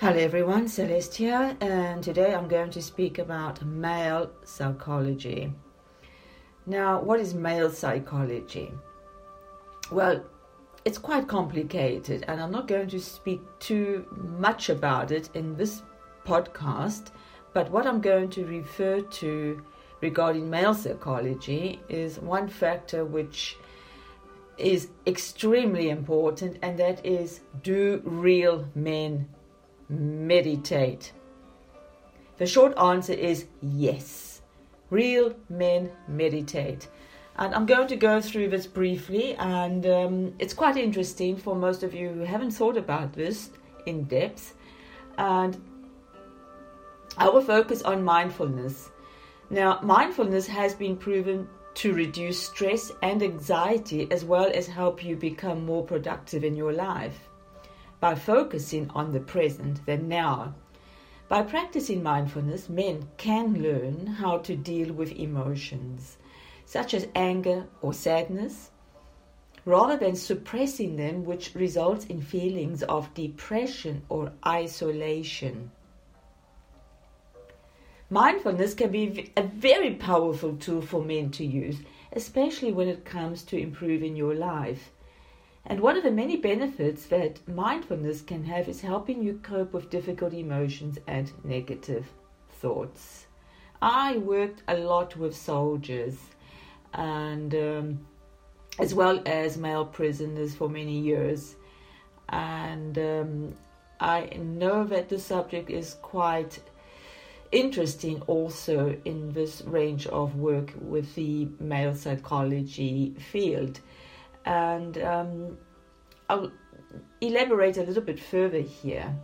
Hello everyone, Celeste here, and today I'm going to speak about male psychology. Now, what is male psychology? Well, it's quite complicated, and I'm not going to speak too much about it in this podcast, but what I'm going to refer to regarding male psychology is one factor which is extremely important, and that is do real men meditate? The short answer is yes. Real men meditate. And I'm going to go through this briefly, and um, it's quite interesting for most of you who haven't thought about this in depth. And I will focus on mindfulness. Now, mindfulness has been proven to reduce stress and anxiety as well as help you become more productive in your life by focusing on the present, the now. By practicing mindfulness, men can learn how to deal with emotions, such as anger or sadness, rather than suppressing them, which results in feelings of depression or isolation. Mindfulness can be a very powerful tool for men to use, especially when it comes to improving your life. And one of the many benefits that mindfulness can have is helping you cope with difficult emotions and negative thoughts. I worked a lot with soldiers and um, as well as male prisoners for many years. And um, I know that the subject is quite interesting also in this range of work with the male psychology field and um, I'll elaborate a little bit further here.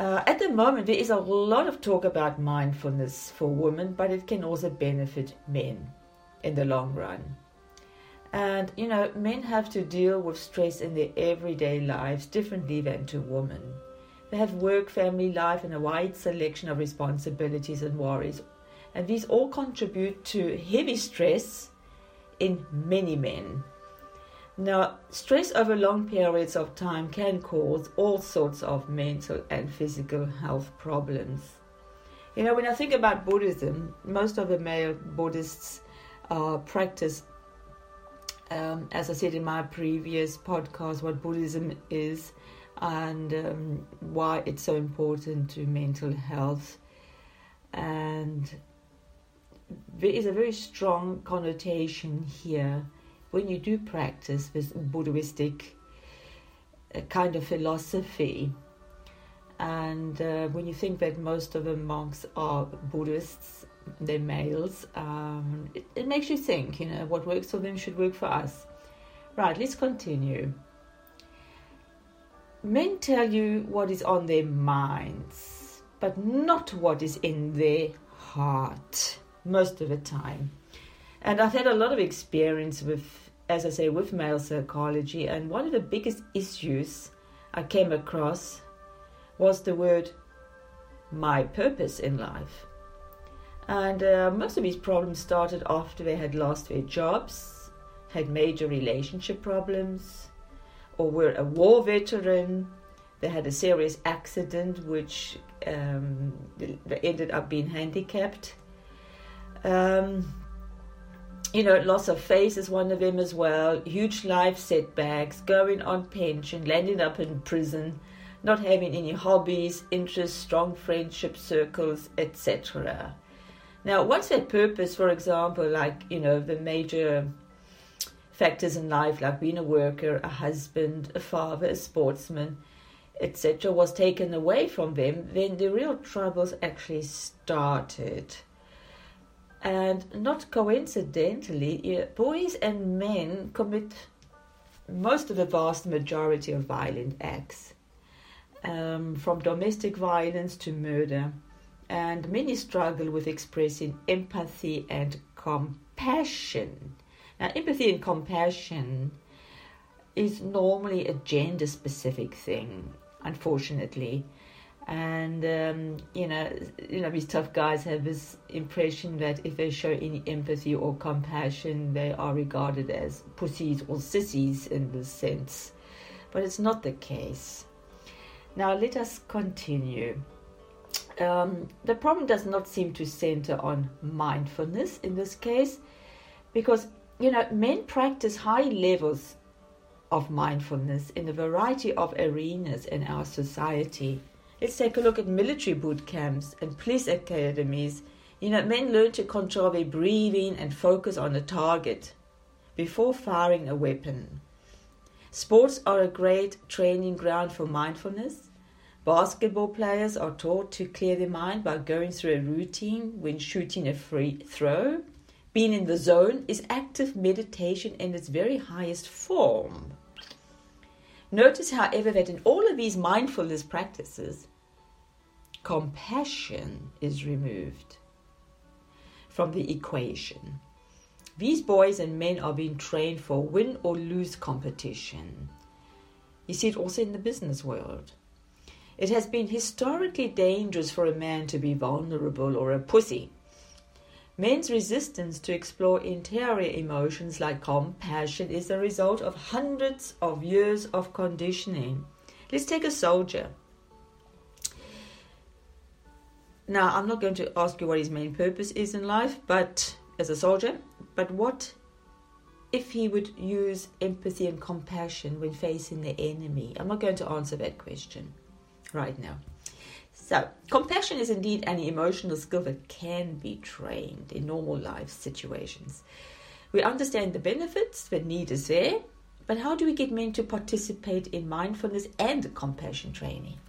Uh, at the moment, there is a lot of talk about mindfulness for women, but it can also benefit men in the long run. And you know, men have to deal with stress in their everyday lives differently than to women. They have work, family life, and a wide selection of responsibilities and worries. And these all contribute to heavy stress in many men. Now, stress over long periods of time can cause all sorts of mental and physical health problems. You know, when I think about Buddhism, most of the male Buddhists uh, practice, um, as I said in my previous podcast, what Buddhism is and um, why it's so important to mental health. And there is a very strong connotation here when you do practice this Buddhistic uh, kind of philosophy, and uh, when you think that most of the monks are Buddhists, they're males, um, it, it makes you think, you know, what works for them should work for us. Right, let's continue. Men tell you what is on their minds, but not what is in their heart most of the time. And I've had a lot of experience with as I say, with male psychology. And one of the biggest issues I came across was the word my purpose in life. And uh, most of these problems started after they had lost their jobs, had major relationship problems, or were a war veteran. They had a serious accident which um, ended up being handicapped. Um, you know, loss of face is one of them as well, huge life setbacks, going on pension, landing up in prison, not having any hobbies, interests, strong friendship circles, etc. Now, what's their purpose, for example, like, you know, the major factors in life, like being a worker, a husband, a father, a sportsman, etc., was taken away from them, then the real troubles actually started. And not coincidentally, boys and men commit most of the vast majority of violent acts, um, from domestic violence to murder. And many struggle with expressing empathy and compassion. Now, empathy and compassion is normally a gender specific thing, unfortunately and um, you know, you know, these tough guys have this impression that if they show any empathy or compassion, they are regarded as pussies or sissies in this sense, but it's not the case. Now let us continue. Um, the problem does not seem to center on mindfulness in this case because you know men practice high levels of mindfulness in a variety of arenas in our society. Let's take a look at military boot camps and police academies. You know, men learn to control their breathing and focus on a target before firing a weapon. Sports are a great training ground for mindfulness. Basketball players are taught to clear their mind by going through a routine when shooting a free throw. Being in the zone is active meditation in its very highest form. Notice, however, that in all of these mindfulness practices, compassion is removed from the equation. These boys and men are being trained for win or lose competition. You see it also in the business world. It has been historically dangerous for a man to be vulnerable or a pussy. Men's resistance to explore interior emotions like compassion is the result of hundreds of years of conditioning. Let's take a soldier. Now, I'm not going to ask you what his main purpose is in life, but as a soldier, but what if he would use empathy and compassion when facing the enemy? I'm not going to answer that question right now. So, compassion is indeed an emotional skill that can be trained in normal life situations. We understand the benefits, the need is there, but how do we get men to participate in mindfulness and compassion training?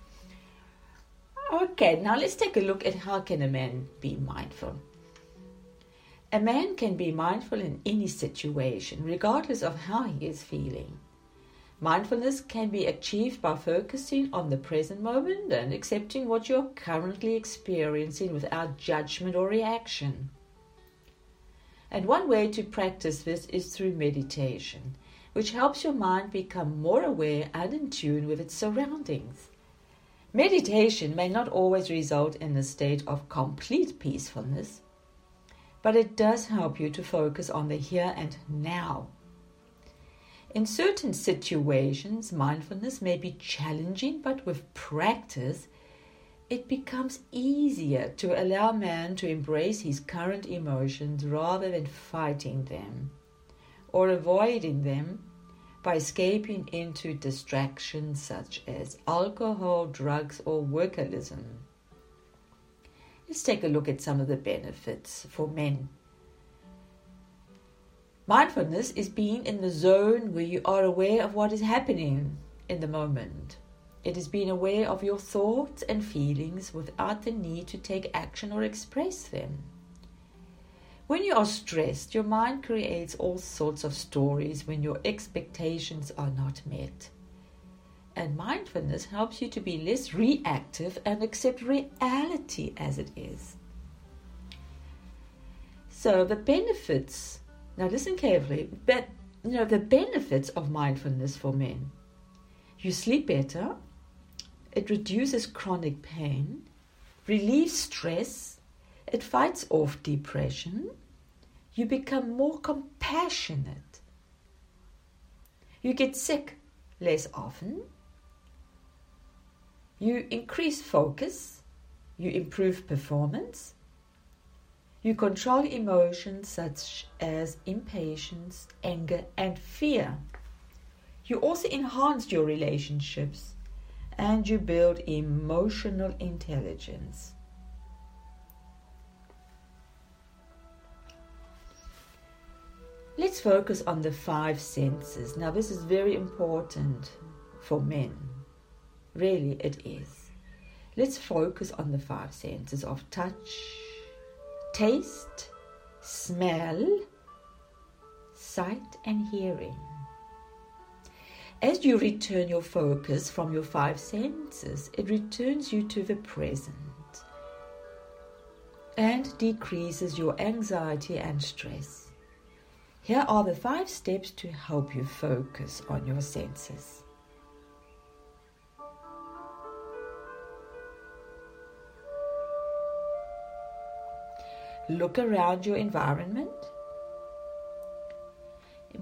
Okay, now let's take a look at how can a man be mindful. A man can be mindful in any situation, regardless of how he is feeling. Mindfulness can be achieved by focusing on the present moment and accepting what you're currently experiencing without judgment or reaction. And one way to practice this is through meditation, which helps your mind become more aware and in tune with its surroundings. Meditation may not always result in a state of complete peacefulness, but it does help you to focus on the here and now. In certain situations, mindfulness may be challenging, but with practice, it becomes easier to allow man to embrace his current emotions rather than fighting them or avoiding them by escaping into distractions such as alcohol, drugs, or workaholism. Let's take a look at some of the benefits for men. Mindfulness is being in the zone where you are aware of what is happening in the moment. It is being aware of your thoughts and feelings without the need to take action or express them. When you are stressed, your mind creates all sorts of stories when your expectations are not met. And mindfulness helps you to be less reactive and accept reality as it is. So the benefits, now listen carefully, but you know the benefits of mindfulness for men. You sleep better, it reduces chronic pain, relieves stress, it fights off depression, you become more compassionate. You get sick less often, you increase focus, you improve performance, you control emotions such as impatience, anger, and fear. You also enhance your relationships and you build emotional intelligence. Let's focus on the five senses. Now, this is very important for men. Really, it is. Let's focus on the five senses of touch, taste, smell, sight, and hearing. As you return your focus from your five senses, it returns you to the present and decreases your anxiety and stress. Here are the five steps to help you focus on your senses. Look around your environment.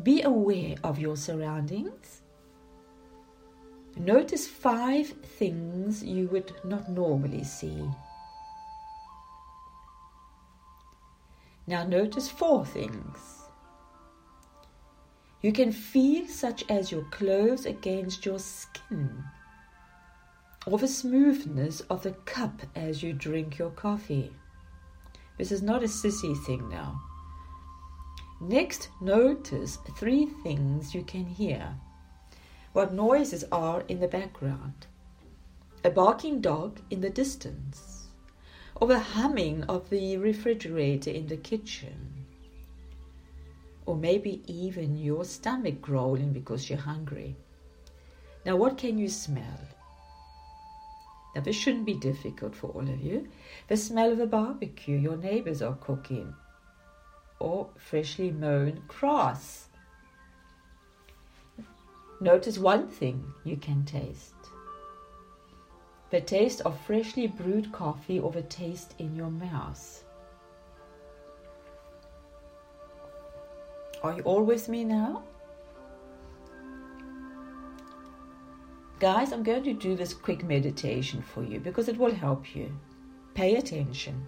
Be aware of your surroundings. Notice five things you would not normally see. Now notice four things. You can feel such as your clothes against your skin, or the smoothness of the cup as you drink your coffee. This is not a sissy thing now. Next, notice three things you can hear. What noises are in the background. A barking dog in the distance, or the humming of the refrigerator in the kitchen, or maybe even your stomach growling because you're hungry. Now, what can you smell? Now, this shouldn't be difficult for all of you. The smell of a barbecue your neighbors are cooking, or freshly mown grass. Notice one thing you can taste the taste of freshly brewed coffee or the taste in your mouth. Are you all with me now? Guys, I'm going to do this quick meditation for you because it will help you. Pay attention.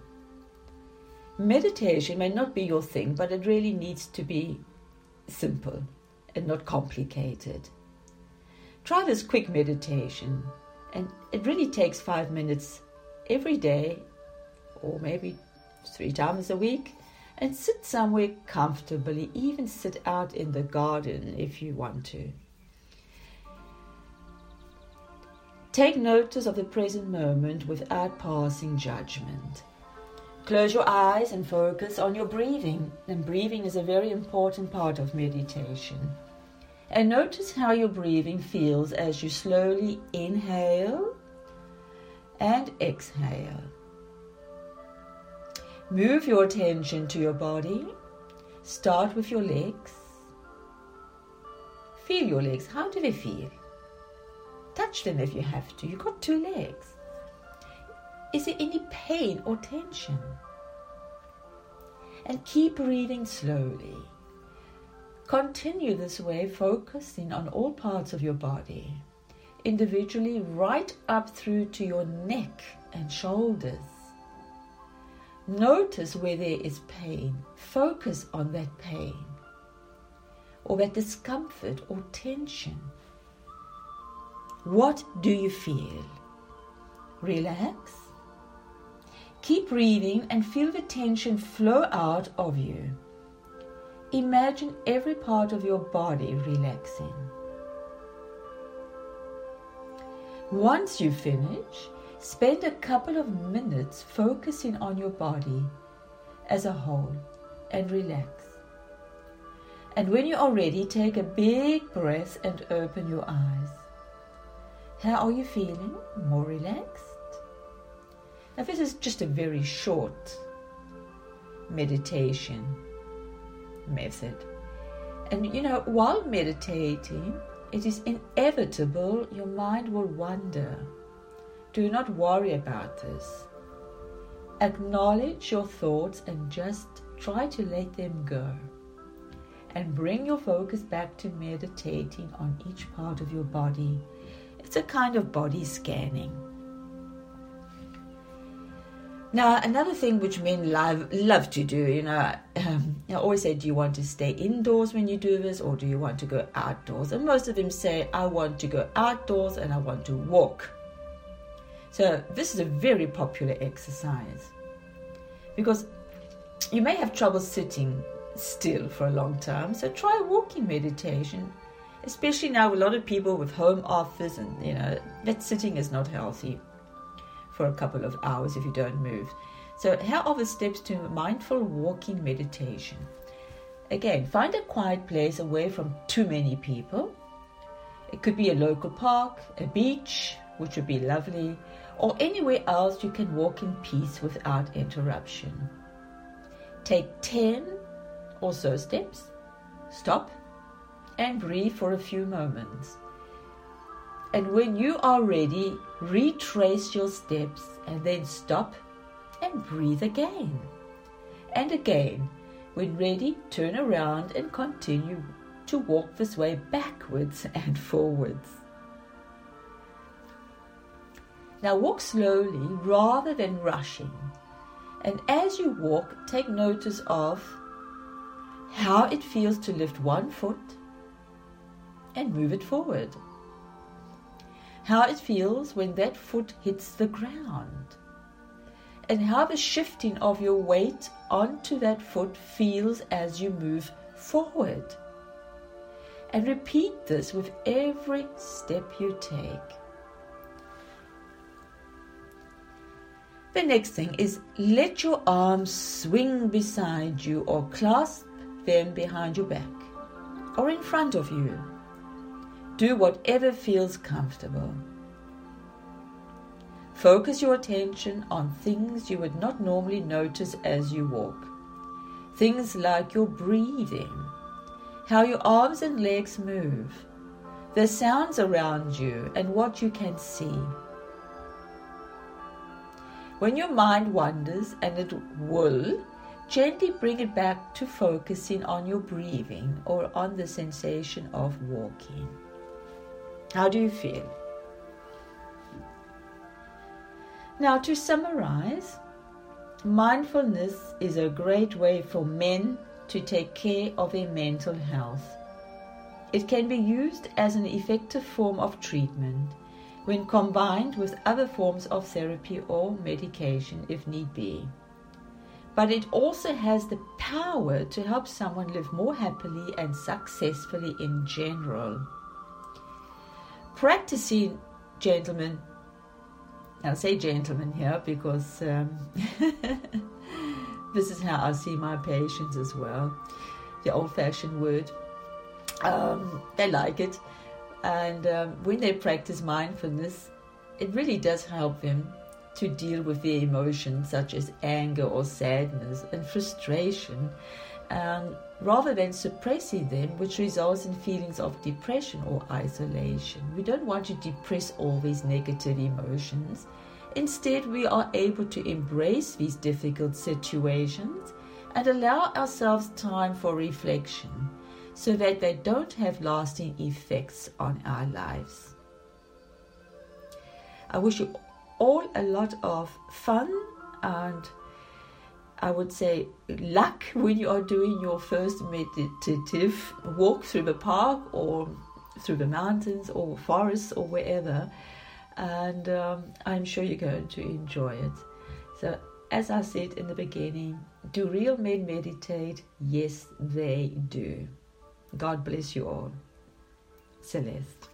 Meditation may not be your thing, but it really needs to be simple and not complicated. Try this quick meditation, and it really takes five minutes every day, or maybe three times a week, and sit somewhere comfortably, even sit out in the garden if you want to. Take notice of the present moment without passing judgment. Close your eyes and focus on your breathing. And breathing is a very important part of meditation. And notice how your breathing feels as you slowly inhale and exhale. Move your attention to your body. Start with your legs. Feel your legs. How do they feel? Touch them if you have to. You've got two legs. Is there any pain or tension? And keep breathing slowly. Continue this way, focusing on all parts of your body, individually, right up through to your neck and shoulders. Notice where there is pain. Focus on that pain or that discomfort or tension. What do you feel? Relax. Keep breathing and feel the tension flow out of you. Imagine every part of your body relaxing. Once you finish, spend a couple of minutes focusing on your body as a whole and relax. And when you are ready, take a big breath and open your eyes. How are you feeling? More relaxed? Now, this is just a very short meditation method. And you know, while meditating, it is inevitable your mind will wander. Do not worry about this. Acknowledge your thoughts and just try to let them go. And bring your focus back to meditating on each part of your body it's a kind of body scanning. Now, another thing which men love, love to do, you know, um, I always say, do you want to stay indoors when you do this or do you want to go outdoors? And most of them say, I want to go outdoors and I want to walk. So, this is a very popular exercise because you may have trouble sitting still for a long time. So, try walking meditation especially now a lot of people with home office and you know that sitting is not healthy for a couple of hours if you don't move. So here are the steps to mindful walking meditation. Again find a quiet place away from too many people. It could be a local park a beach which would be lovely or anywhere else you can walk in peace without interruption. Take 10 or so steps. Stop and breathe for a few moments. And when you are ready, retrace your steps and then stop and breathe again. And again, when ready, turn around and continue to walk this way backwards and forwards. Now walk slowly rather than rushing. And as you walk, take notice of how it feels to lift one foot and move it forward. How it feels when that foot hits the ground. And how the shifting of your weight onto that foot feels as you move forward. And repeat this with every step you take. The next thing is let your arms swing beside you or clasp them behind your back or in front of you. Do whatever feels comfortable. Focus your attention on things you would not normally notice as you walk. Things like your breathing, how your arms and legs move, the sounds around you, and what you can see. When your mind wanders, and it will, gently bring it back to focusing on your breathing or on the sensation of walking. How do you feel? Now, to summarize, mindfulness is a great way for men to take care of their mental health. It can be used as an effective form of treatment when combined with other forms of therapy or medication if need be. But it also has the power to help someone live more happily and successfully in general. Practicing, gentlemen, I'll say gentlemen here because um, this is how I see my patients as well. The old fashioned word. Um, they like it. And um, when they practice mindfulness, it really does help them to deal with their emotions such as anger or sadness and frustration, um, rather than suppressing them, which results in feelings of depression or isolation. We don't want to depress all these negative emotions. Instead, we are able to embrace these difficult situations and allow ourselves time for reflection so that they don't have lasting effects on our lives. I wish you all a lot of fun and I would say luck when you are doing your first meditative walk through the park or through the mountains or forests or wherever. And um, I'm sure you're going to enjoy it. So, as I said in the beginning, do real men meditate? Yes, they do. God bless you all. Celeste.